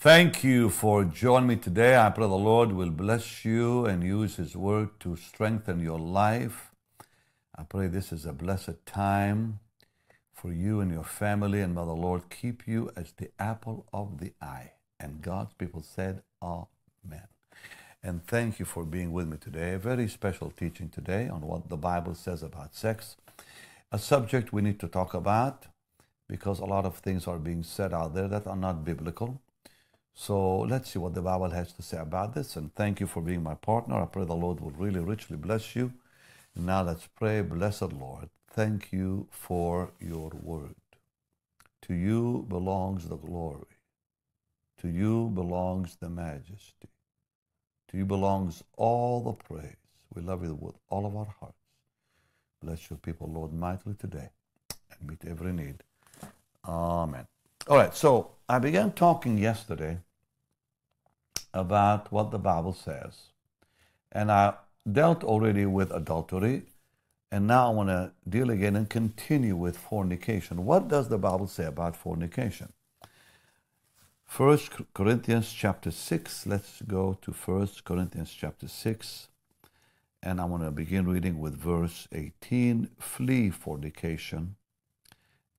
Thank you for joining me today. I pray the Lord will bless you and use His word to strengthen your life. I pray this is a blessed time for you and your family, and may the Lord keep you as the apple of the eye. And God's people said, Amen. And thank you for being with me today. A very special teaching today on what the Bible says about sex, a subject we need to talk about because a lot of things are being said out there that are not biblical. So let's see what the Bible has to say about this. And thank you for being my partner. I pray the Lord will really richly bless you. Now let's pray, blessed Lord, thank you for your word. To you belongs the glory. To you belongs the majesty. To you belongs all the praise. We love you with all of our hearts. Bless your people, Lord, mightily today and meet every need. Amen. All right, so I began talking yesterday about what the Bible says. And I dealt already with adultery, and now I want to deal again and continue with fornication. What does the Bible say about fornication? First Corinthians chapter 6. Let's go to First Corinthians chapter 6. And I want to begin reading with verse 18. Flee fornication.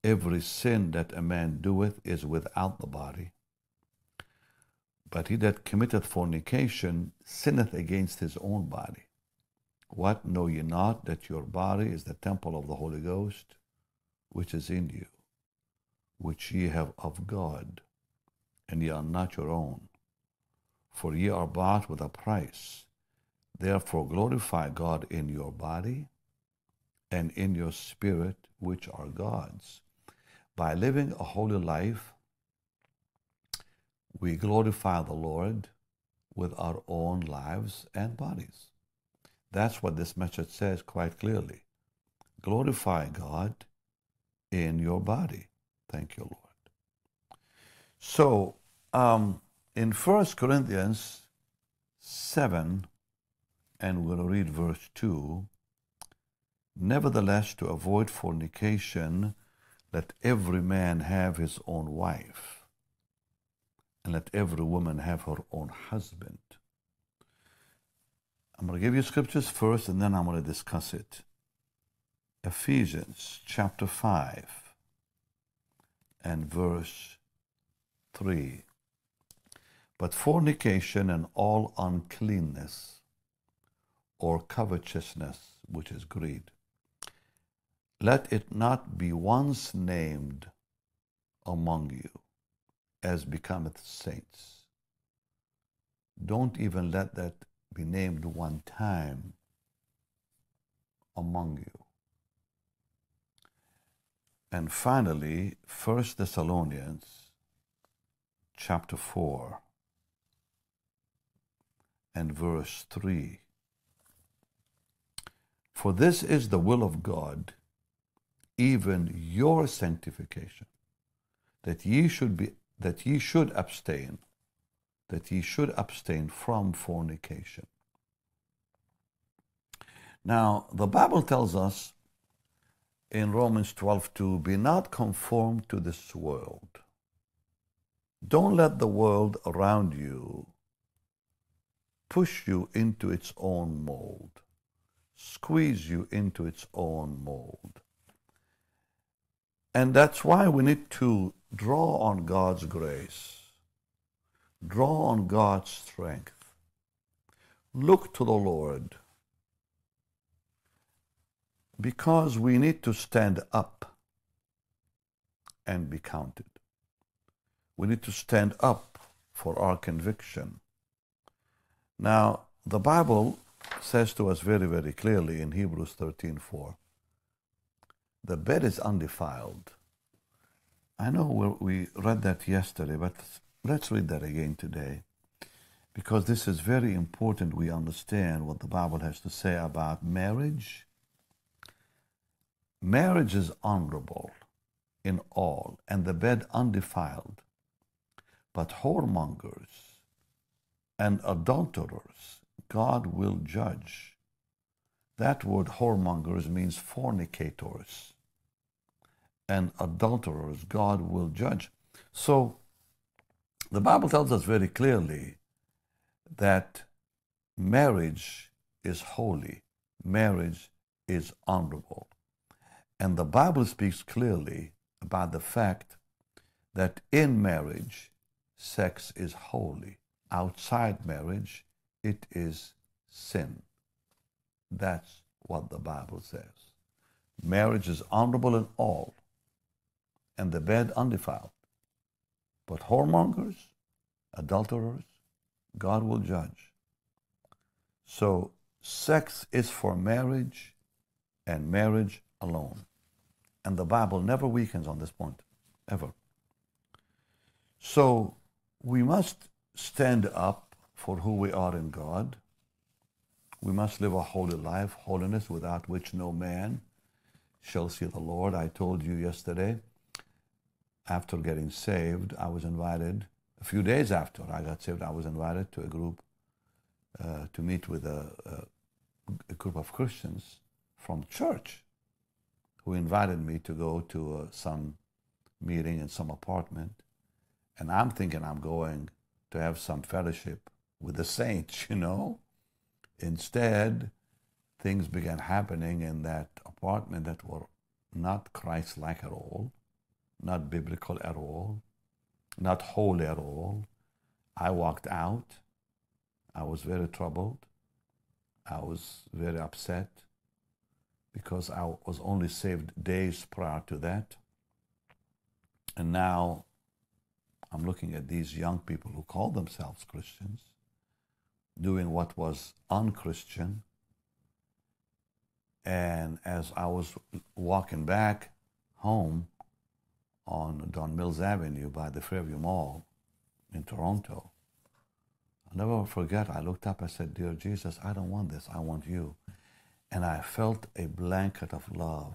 Every sin that a man doeth is without the body but he that committeth fornication sinneth against his own body. What know ye not that your body is the temple of the Holy Ghost, which is in you, which ye have of God, and ye are not your own? For ye are bought with a price. Therefore glorify God in your body and in your spirit, which are God's, by living a holy life we glorify the Lord with our own lives and bodies. That's what this message says quite clearly. Glorify God in your body. Thank you, Lord. So, um, in 1 Corinthians 7, and we're going to read verse 2 Nevertheless, to avoid fornication, let every man have his own wife and let every woman have her own husband. I'm going to give you scriptures first and then I'm going to discuss it. Ephesians chapter 5 and verse 3. But fornication and all uncleanness or covetousness, which is greed, let it not be once named among you as becometh saints. Don't even let that be named one time among you. And finally, 1 Thessalonians chapter 4 and verse 3. For this is the will of God, even your sanctification, that ye should be that ye should abstain, that ye should abstain from fornication. Now, the Bible tells us in Romans 12 to be not conformed to this world. Don't let the world around you push you into its own mold, squeeze you into its own mold. And that's why we need to draw on God's grace, draw on God's strength, look to the Lord, because we need to stand up and be counted. We need to stand up for our conviction. Now, the Bible says to us very, very clearly in Hebrews 13:4, the bed is undefiled I know we read that yesterday, but let's read that again today because this is very important we understand what the Bible has to say about marriage. Marriage is honorable in all, and the bed undefiled. But whoremongers and adulterers God will judge. That word whoremongers means fornicators and adulterers God will judge. So The Bible tells us very clearly that marriage is holy, marriage is honorable. And the Bible speaks clearly about the fact that in marriage, sex is holy. Outside marriage, it is sin. That's what the Bible says. Marriage is honorable in all, and the bed undefiled. But whoremongers, adulterers, God will judge. So, sex is for marriage and marriage alone. And the Bible never weakens on this point, ever. So, we must stand up for who we are in God. We must live a holy life, holiness without which no man shall see the Lord. I told you yesterday, after getting saved, I was invited, a few days after I got saved, I was invited to a group uh, to meet with a, a, a, group of Christians from church who invited me to go to uh, some meeting in some apartment. And I'm thinking I'm going to have some fellowship with the saints, you know. Instead, things began happening in that apartment that were not Christ like at all, not biblical at all, not holy at all. I walked out. I was very troubled. I was very upset because I was only saved days prior to that. And now I'm looking at these young people who call themselves Christians doing what was unchristian. And as I was walking back home on Don Mills Avenue by the Fairview Mall in Toronto, I'll never forget, I looked up, I said, Dear Jesus, I don't want this, I want you. And I felt a blanket of love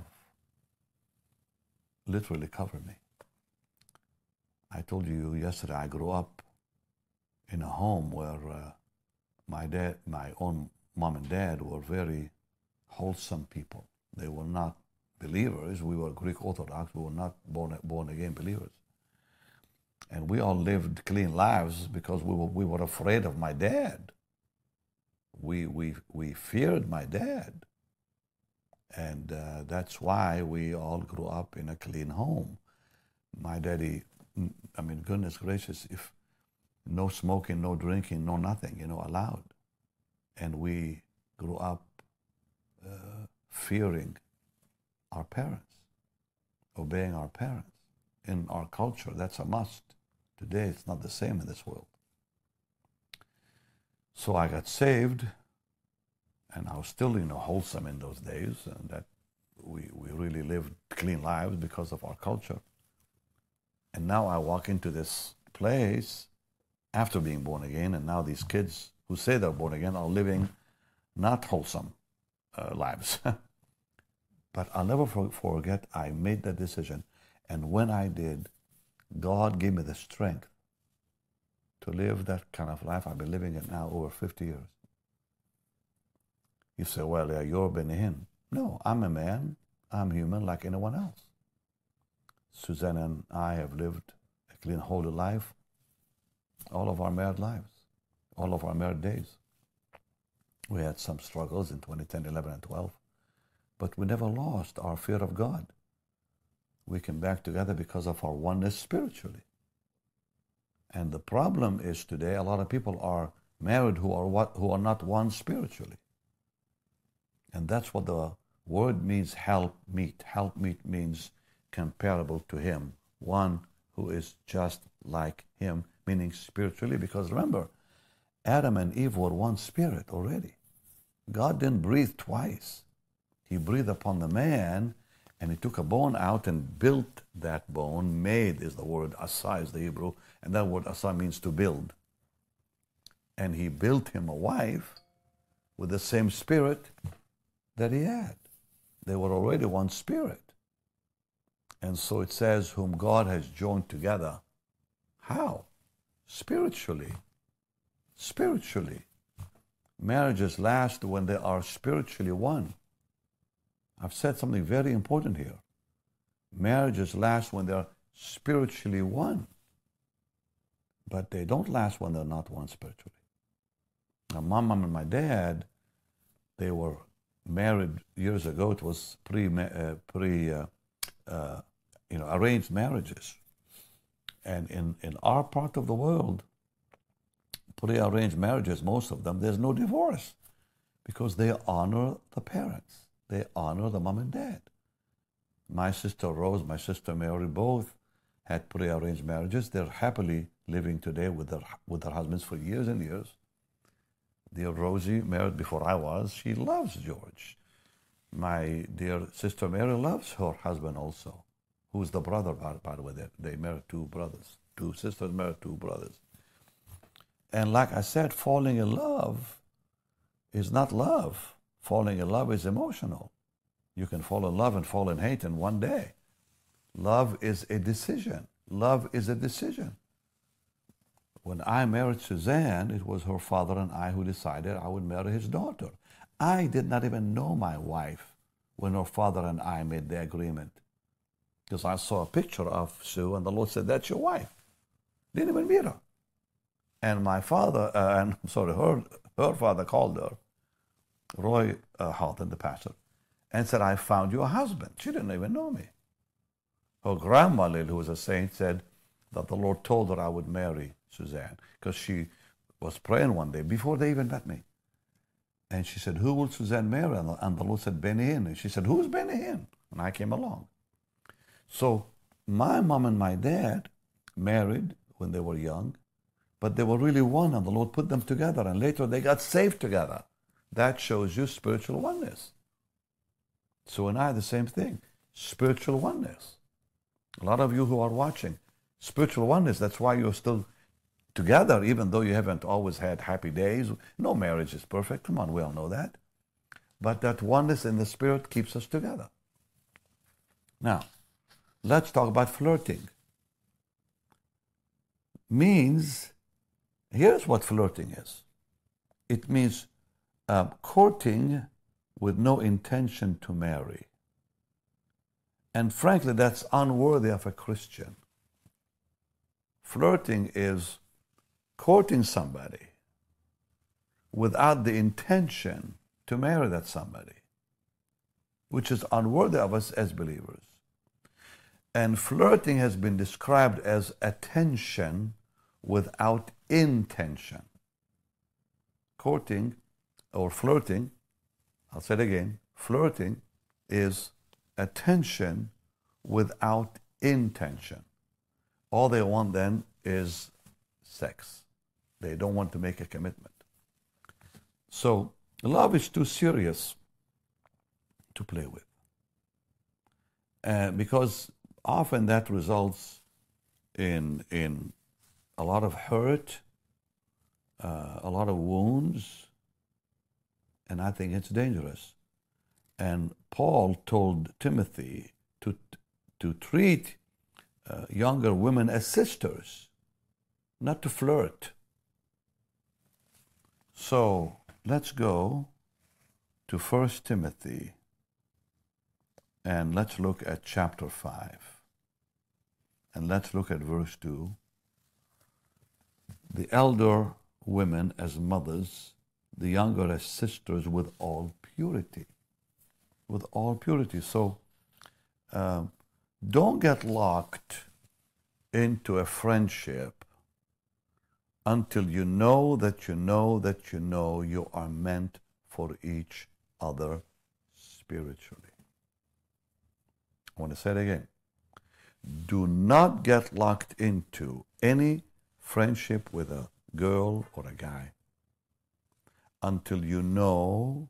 literally cover me. I told you yesterday I grew up in a home where uh, my dad, my own mom and dad were very wholesome people. They were not believers. We were Greek Orthodox. We were not born, born again believers. And we all lived clean lives because we were, we were afraid of my dad. We, we, we feared my dad. And uh, that's why we all grew up in a clean home. My daddy, I mean, goodness gracious, if no smoking, no drinking, no nothing, you know, allowed. And we grew up uh, fearing our parents, obeying our parents. In our culture, that's a must. Today, it's not the same in this world. So I got saved, and I was still, you know, wholesome in those days, and that we, we really lived clean lives because of our culture. And now I walk into this place after being born again, and now these kids who say they're born again are living not wholesome uh, lives. but I'll never forget, I made that decision. And when I did, God gave me the strength to live that kind of life. I've been living it now over 50 years. You say, well, yeah, you're Benny Hinn. No, I'm a man. I'm human like anyone else. Suzanne and I have lived a clean, holy life all of our married lives, all of our married days. We had some struggles in 2010, 11, and 12, but we never lost our fear of God. We came back together because of our oneness spiritually. And the problem is today a lot of people are married who are what who are not one spiritually. And that's what the word means help meet. Help meet means comparable to him, one who is just like him meaning spiritually, because remember, Adam and Eve were one spirit already. God didn't breathe twice. He breathed upon the man and he took a bone out and built that bone. Made is the word, asa is the Hebrew, and that word asa means to build. And he built him a wife with the same spirit that he had. They were already one spirit. And so it says, whom God has joined together. How? spiritually. Spiritually. Marriages last when they are spiritually one. I've said something very important here. Marriages last when they are spiritually one. but they don't last when they're not one spiritually. Now, my mom and my dad, they were married years ago. It was pre, uh, pre, uh, uh, you know, arranged marriages. And in, in our part of the world, pre-arranged marriages, most of them, there's no divorce because they honor the parents. They honor the mom and dad. My sister Rose, my sister Mary, both had pre-arranged marriages. They're happily living today with their with their husbands for years and years. Dear Rosie, married before I was, she loves George. My dear sister Mary loves her husband also, who's the brother, by, by the way. They, they married two brothers. Two sisters married two brothers. And like I said, falling in love is not love. Falling in love is emotional. You can fall in love and fall in hate in one day. Love is a decision. Love is a decision. When I married Suzanne, it was her father and I who decided I would marry his daughter. I did not even know my wife when her father and I made the agreement. Because I saw a picture of Sue and the Lord said, That's your wife. Didn't even meet her. And my father, uh, and sorry, her, her father called her, Roy uh, Harthern, the pastor, and said, I found you a husband. She didn't even know me. Her grandma, who was a saint, said that the Lord told her I would marry Suzanne because she was praying one day before they even met me. And she said, Who will Suzanne marry? And the Lord said, Benny Hinn. And she said, Who's Benny Hinn? And I came along. So my mom and my dad married when they were young, but they were really one, and the Lord put them together, and later they got saved together. That shows you spiritual oneness. So and I, the same thing spiritual oneness. A lot of you who are watching, spiritual oneness, that's why you're still together, even though you haven't always had happy days. No marriage is perfect. Come on, we all know that. But that oneness in the spirit keeps us together. Now, let's talk about flirting. Means, here's what flirting is it means uh, courting with no intention to marry. And frankly, that's unworthy of a Christian. Flirting is courting somebody without the intention to marry that somebody, which is unworthy of us as believers. And flirting has been described as attention without intention. Courting or flirting, I'll say it again, flirting is attention without intention. All they want then is sex. They don't want to make a commitment. So love is too serious to play with. Uh, because often that results in, in a lot of hurt, uh, a lot of wounds, and I think it's dangerous. And Paul told Timothy to, to treat uh, younger women as sisters, not to flirt. So let's go to 1 Timothy and let's look at chapter 5. And let's look at verse 2. The elder women as mothers, the younger as sisters with all purity with all purity. So um, don't get locked into a friendship until you know that you know that you know you are meant for each other spiritually. I want to say it again. Do not get locked into any friendship with a girl or a guy until you know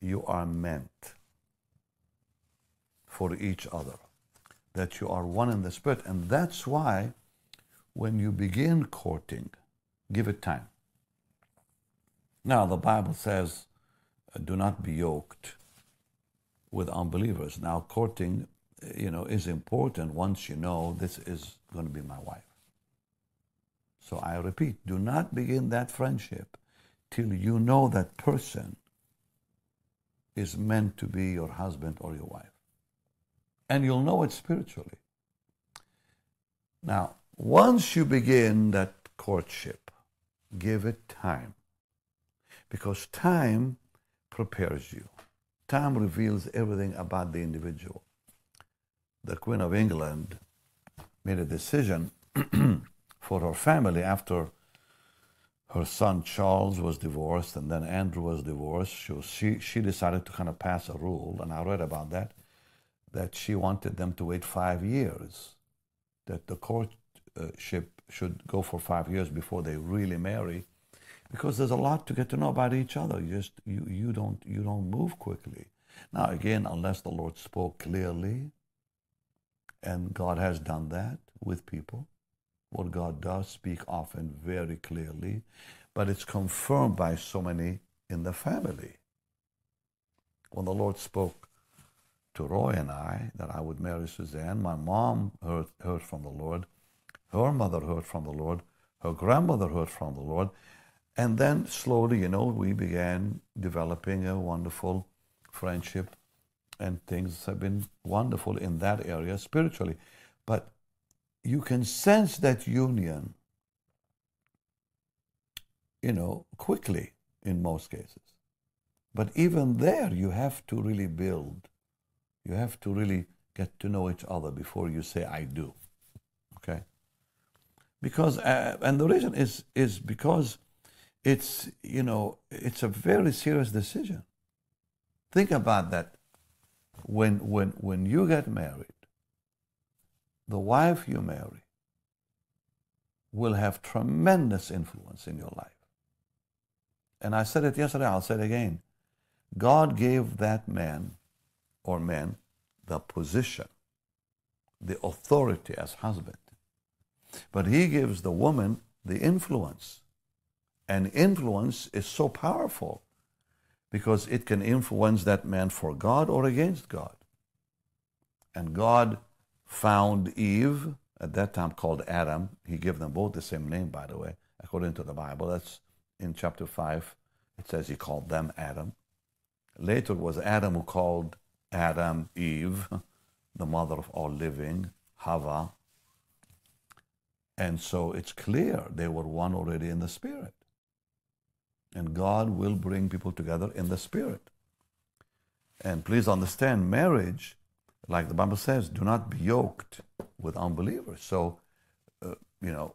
you are meant for each other, that you are one in the Spirit. And that's why when you begin courting, give it time. Now, the Bible says, uh, do not be yoked with unbelievers. Now, courting, uh, you know, is important once you know this is going to be my wife. So I repeat, do not begin that friendship till you know that person is meant to be your husband or your wife and you'll know it spiritually. Now, once you begin that courtship. Give it time. Because time prepares you. Time reveals everything about the individual. The Queen of England made a decision for her family after her son Charles was divorced and then Andrew was divorced. She, she, she decided to kind of pass a rule, and I read about that, that she wanted them to wait five years, that the courtship should go for five years before they really marry, because there's a lot to get to know about each other. You just you, you don't you don't move quickly. Now again, unless the Lord spoke clearly, and God has done that with people what God does speak often very clearly, but it's confirmed by so many in the family. When the Lord spoke to Roy and I that I would marry Suzanne, my mom heard, heard from the Lord, her mother heard from the Lord, her grandmother heard from the Lord, and then slowly, you know, we began developing a wonderful friendship, and things have been wonderful in that area spiritually. But you can sense that union, you know, quickly in most cases. But even there, you have to really build. You have to really get to know each other before you say, I do. Okay? Because, uh, and the reason is, is because it's, you know, it's a very serious decision. Think about that. When, when, when you get married, the wife you marry will have tremendous influence in your life. And I said it yesterday, I'll say it again. God gave that man or men the position, the authority as husband. But he gives the woman the influence. And influence is so powerful because it can influence that man for God or against God. And God found Eve, at that time called Adam. He gave them both the same name, by the way, according to the Bible. That's in chapter 5. It says he called them Adam. Later it was Adam who called Adam Eve, the mother of all living, Hava. And so it's clear they were one already in the Spirit. And God will bring people together in the Spirit. And please understand, marriage like the Bible says, do not be yoked with unbelievers. So, uh, you know,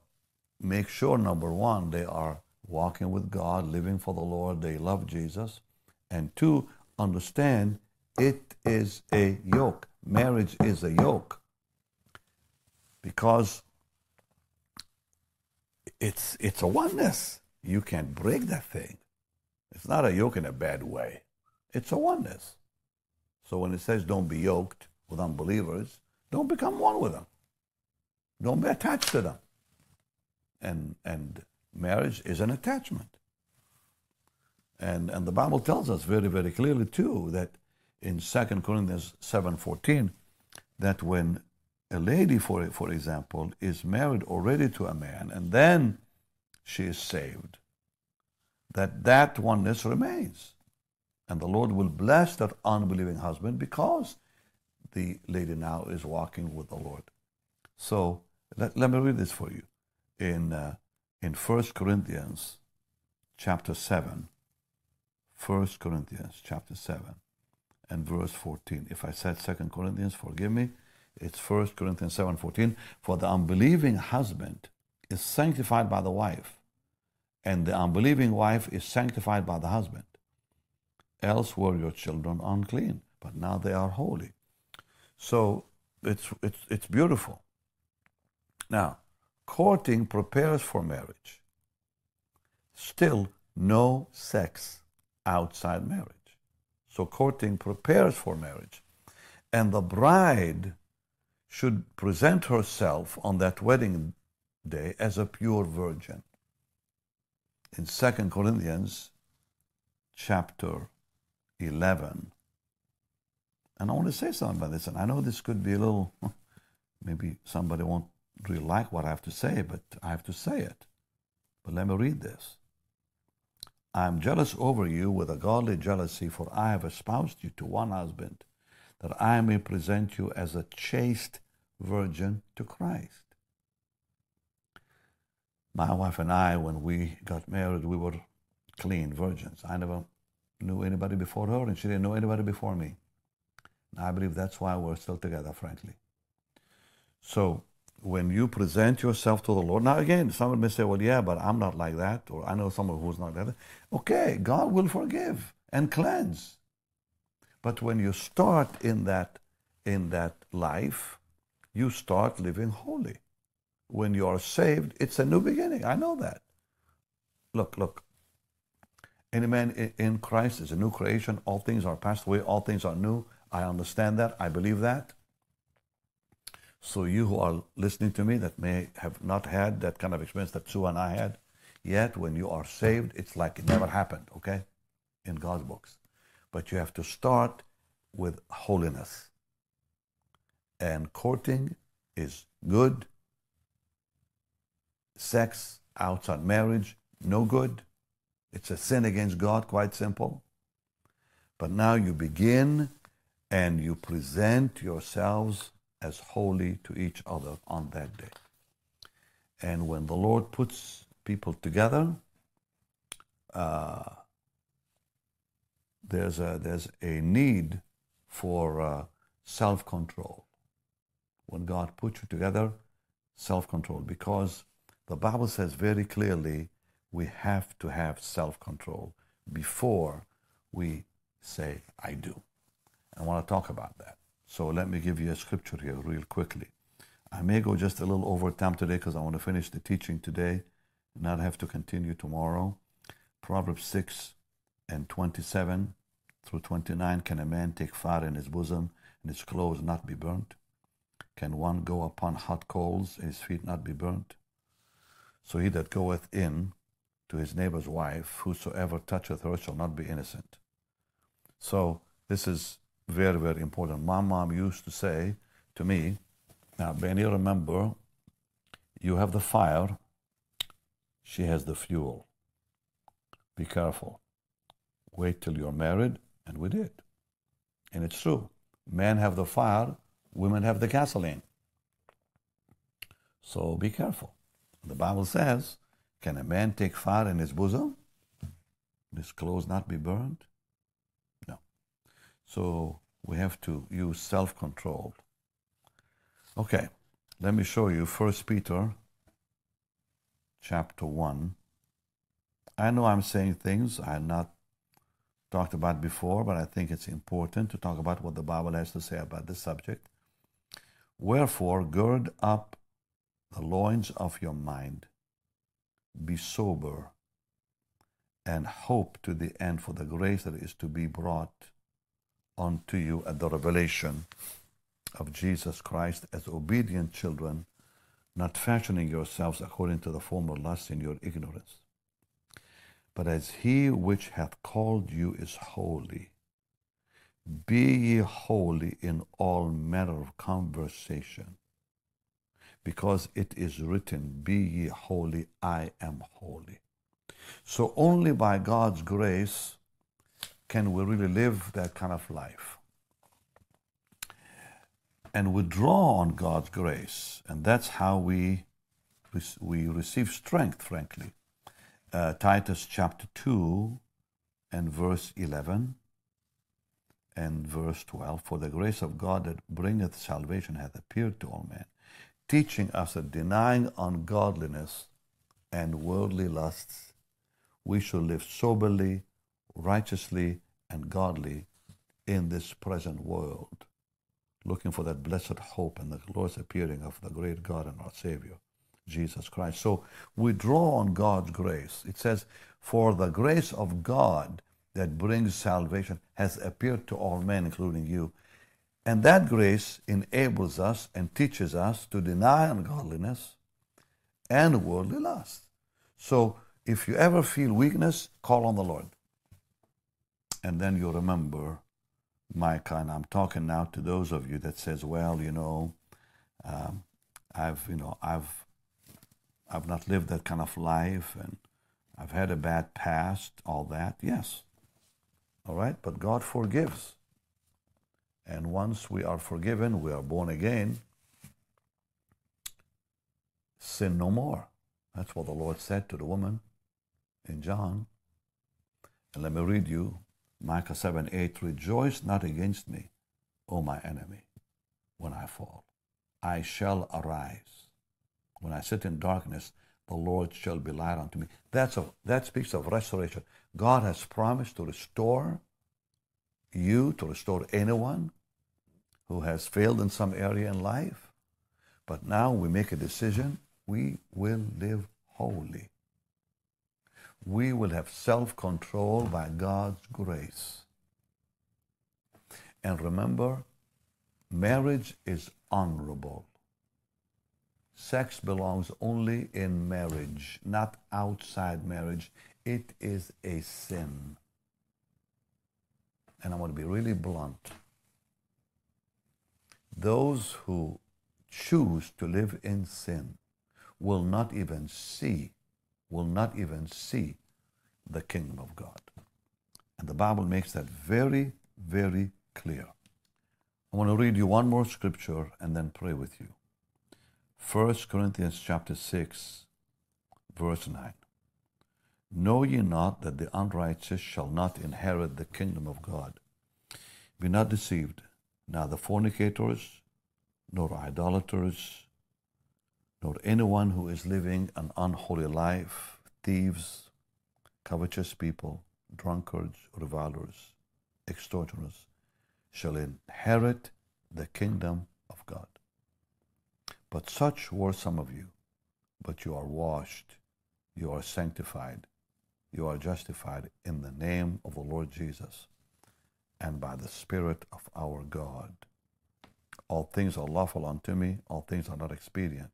make sure, number one, they are walking with God, living for the Lord, they love Jesus. And two, understand it is a yoke. Marriage is a yoke. Because it's, it's a oneness. You can't break that thing. It's not a yoke in a bad way. It's a oneness. So when it says don't be yoked, with unbelievers, don't become one with them. Don't be attached to them. And, and marriage is an attachment. And, and the Bible tells us very, very clearly, too, that in 2 Corinthians 7.14, that when a lady, for, for example, is married already to a man, and then she is saved, that that oneness remains. And the Lord will bless that unbelieving husband because the lady now is walking with the Lord. So let, let me read this for you. In, uh, in 1 Corinthians chapter 7, 1 Corinthians chapter 7 and verse 14. If I said 2 Corinthians, forgive me. It's 1 Corinthians 7, 14. For the unbelieving husband is sanctified by the wife, and the unbelieving wife is sanctified by the husband. Else were your children unclean, but now they are holy. So it's, it's, it's beautiful. Now, courting prepares for marriage. Still, no sex outside marriage. So, courting prepares for marriage. And the bride should present herself on that wedding day as a pure virgin. In 2 Corinthians chapter 11, and I want to say something about this. And I know this could be a little, maybe somebody won't really like what I have to say, but I have to say it. But let me read this. I am jealous over you with a godly jealousy, for I have espoused you to one husband, that I may present you as a chaste virgin to Christ. My wife and I, when we got married, we were clean virgins. I never knew anybody before her, and she didn't know anybody before me. I believe that's why we're still together, frankly. So when you present yourself to the Lord, now again, someone may say, well, yeah, but I'm not like that, or I know someone who's not like that. Okay, God will forgive and cleanse. But when you start in that, in that life, you start living holy. When you are saved, it's a new beginning. I know that. Look, look. Any man in Christ is a new creation. All things are passed away. All things are new. I understand that. I believe that. So you who are listening to me that may have not had that kind of experience that Sue and I had, yet when you are saved, it's like it never happened, okay? In God's books. But you have to start with holiness. And courting is good. Sex outside marriage, no good. It's a sin against God, quite simple. But now you begin and you present yourselves as holy to each other on that day. And when the Lord puts people together, uh, there's a there's a need for uh, self-control. When God puts you together, self-control, because the Bible says very clearly we have to have self-control before we say I do. I want to talk about that. So let me give you a scripture here real quickly. I may go just a little over time today because I want to finish the teaching today, and not have to continue tomorrow. Proverbs 6 and 27 through 29 Can a man take fire in his bosom and his clothes not be burnt? Can one go upon hot coals and his feet not be burnt? So he that goeth in to his neighbor's wife, whosoever toucheth her shall not be innocent. So this is very, very important. My mom used to say to me, now Benny, remember, you have the fire, she has the fuel. Be careful. Wait till you're married and we did. And it's true. Men have the fire, women have the gasoline. So be careful. The Bible says, Can a man take fire in his bosom? His clothes not be burned? So we have to use self control. Okay, let me show you First Peter chapter 1. I know I'm saying things I have not talked about before, but I think it's important to talk about what the Bible has to say about this subject. Wherefore, gird up the loins of your mind, be sober, and hope to the end for the grace that is to be brought unto you at the revelation of Jesus Christ as obedient children, not fashioning yourselves according to the former lust in your ignorance but as he which hath called you is holy, be ye holy in all manner of conversation, because it is written, Be ye holy, I am holy. So only by God's grace can we really live that kind of life. And we draw on God's grace, and that's how we, we receive strength, frankly uh, Titus chapter 2 and verse 11 and verse 12 For the grace of God that bringeth salvation hath appeared to all men, teaching us that denying ungodliness and worldly lusts, we should live soberly, righteously, and godly in this present world, looking for that blessed hope and the glorious appearing of the great God and our Savior Jesus Christ. So we draw on God's grace. It says, For the grace of God that brings salvation has appeared to all men, including you. And that grace enables us and teaches us to deny ungodliness and worldly lust. So if you ever feel weakness, call on the Lord. And then you remember, Micah, and I'm talking now to those of you that says, well, you know, um, I've, you know, I've I've not lived that kind of life and I've had a bad past, all that. Yes. All right? But God forgives. And once we are forgiven, we are born again, sin no more. That's what the Lord said to the woman in John. And let me read you Micah 7 8 Rejoice not against me, O my enemy, when I fall. I shall arise. When I sit in darkness, the Lord shall be light unto me. That's a, that speaks of restoration. God has promised to restore you, to restore anyone who has failed in some area in life. But now we make a decision we will live holy. We will have self control by God's grace. And remember, marriage is honorable. Sex belongs only in marriage, not outside marriage. It is a sin. And I want to be really blunt. Those who choose to live in sin will not even see, will not even see the kingdom of God. And the Bible makes that very, very clear. I want to read you one more scripture and then pray with you. 1 Corinthians chapter 6, verse 9. Know ye not that the unrighteous shall not inherit the kingdom of God? Be not deceived, neither fornicators, nor idolaters, nor anyone who is living an unholy life, thieves, covetous people, drunkards, revilers, extortioners, shall inherit the kingdom of God. But such were some of you. But you are washed, you are sanctified, you are justified in the name of the Lord Jesus and by the Spirit of our God. All things are lawful unto me, all things are not expedient.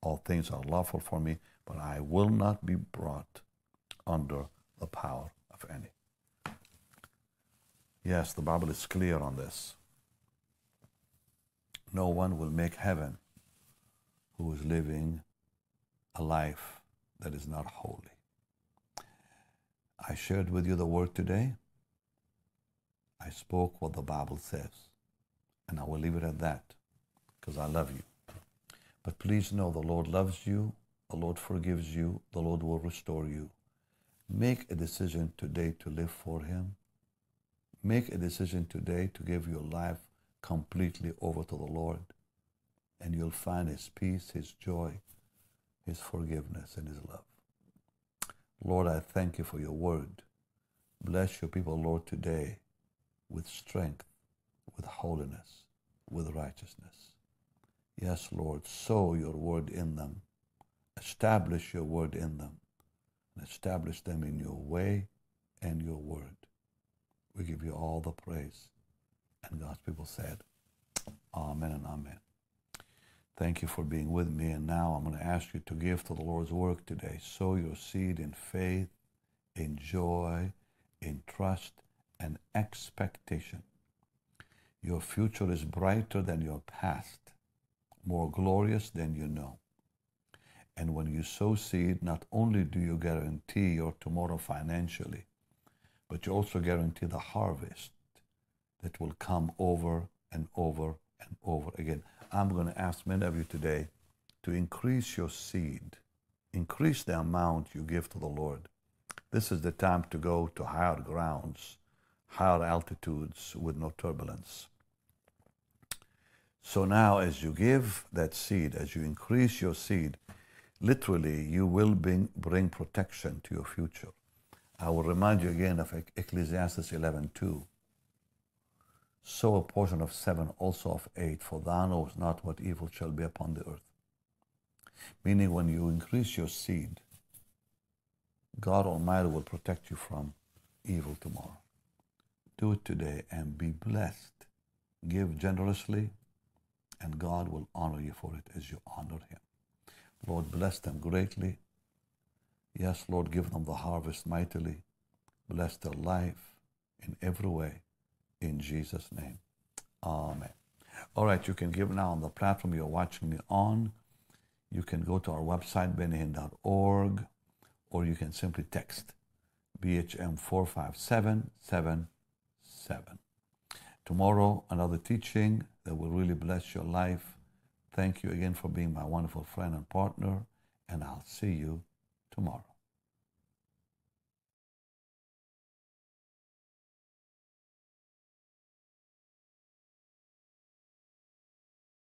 All things are lawful for me, but I will not be brought under the power of any. Yes, the Bible is clear on this. No one will make heaven who is living a life that is not holy. I shared with you the word today. I spoke what the Bible says. And I will leave it at that because I love you. But please know the Lord loves you, the Lord forgives you, the Lord will restore you. Make a decision today to live for Him. Make a decision today to give your life completely over to the Lord and you'll find His peace, His joy, His forgiveness, and His love. Lord, I thank you for your word. Bless your people, Lord, today with strength, with holiness, with righteousness. Yes, Lord, sow your word in them. Establish your word in them. And establish them in your way and your word. We give you all the praise. And God's people said, Amen and Amen. Thank you for being with me. And now I'm going to ask you to give to the Lord's work today. Sow your seed in faith, in joy, in trust, and expectation. Your future is brighter than your past, more glorious than you know. And when you sow seed, not only do you guarantee your tomorrow financially, but you also guarantee the harvest that will come over and over and over again. I'm going to ask many of you today to increase your seed, increase the amount you give to the Lord. This is the time to go to higher grounds, higher altitudes with no turbulence. So now, as you give that seed, as you increase your seed, literally you will bring, bring protection to your future. I will remind you again of Ecclesiastes 11:2 sow a portion of seven, also of eight, for thou knowest not what evil shall be upon the earth. Meaning, when you increase your seed, God Almighty will protect you from evil tomorrow. Do it today and be blessed. Give generously, and God will honor you for it as you honor Him. Lord, bless them greatly. Yes, Lord, give them the harvest mightily. Bless their life in every way in Jesus' name. Amen. All right, you can give now on the platform you're watching me on. You can go to our website, bennyhinn.org, or you can simply text BHM 45777. Tomorrow, another teaching that will really bless your life. Thank you again for being my wonderful friend and partner. and I'll see you tomorrow.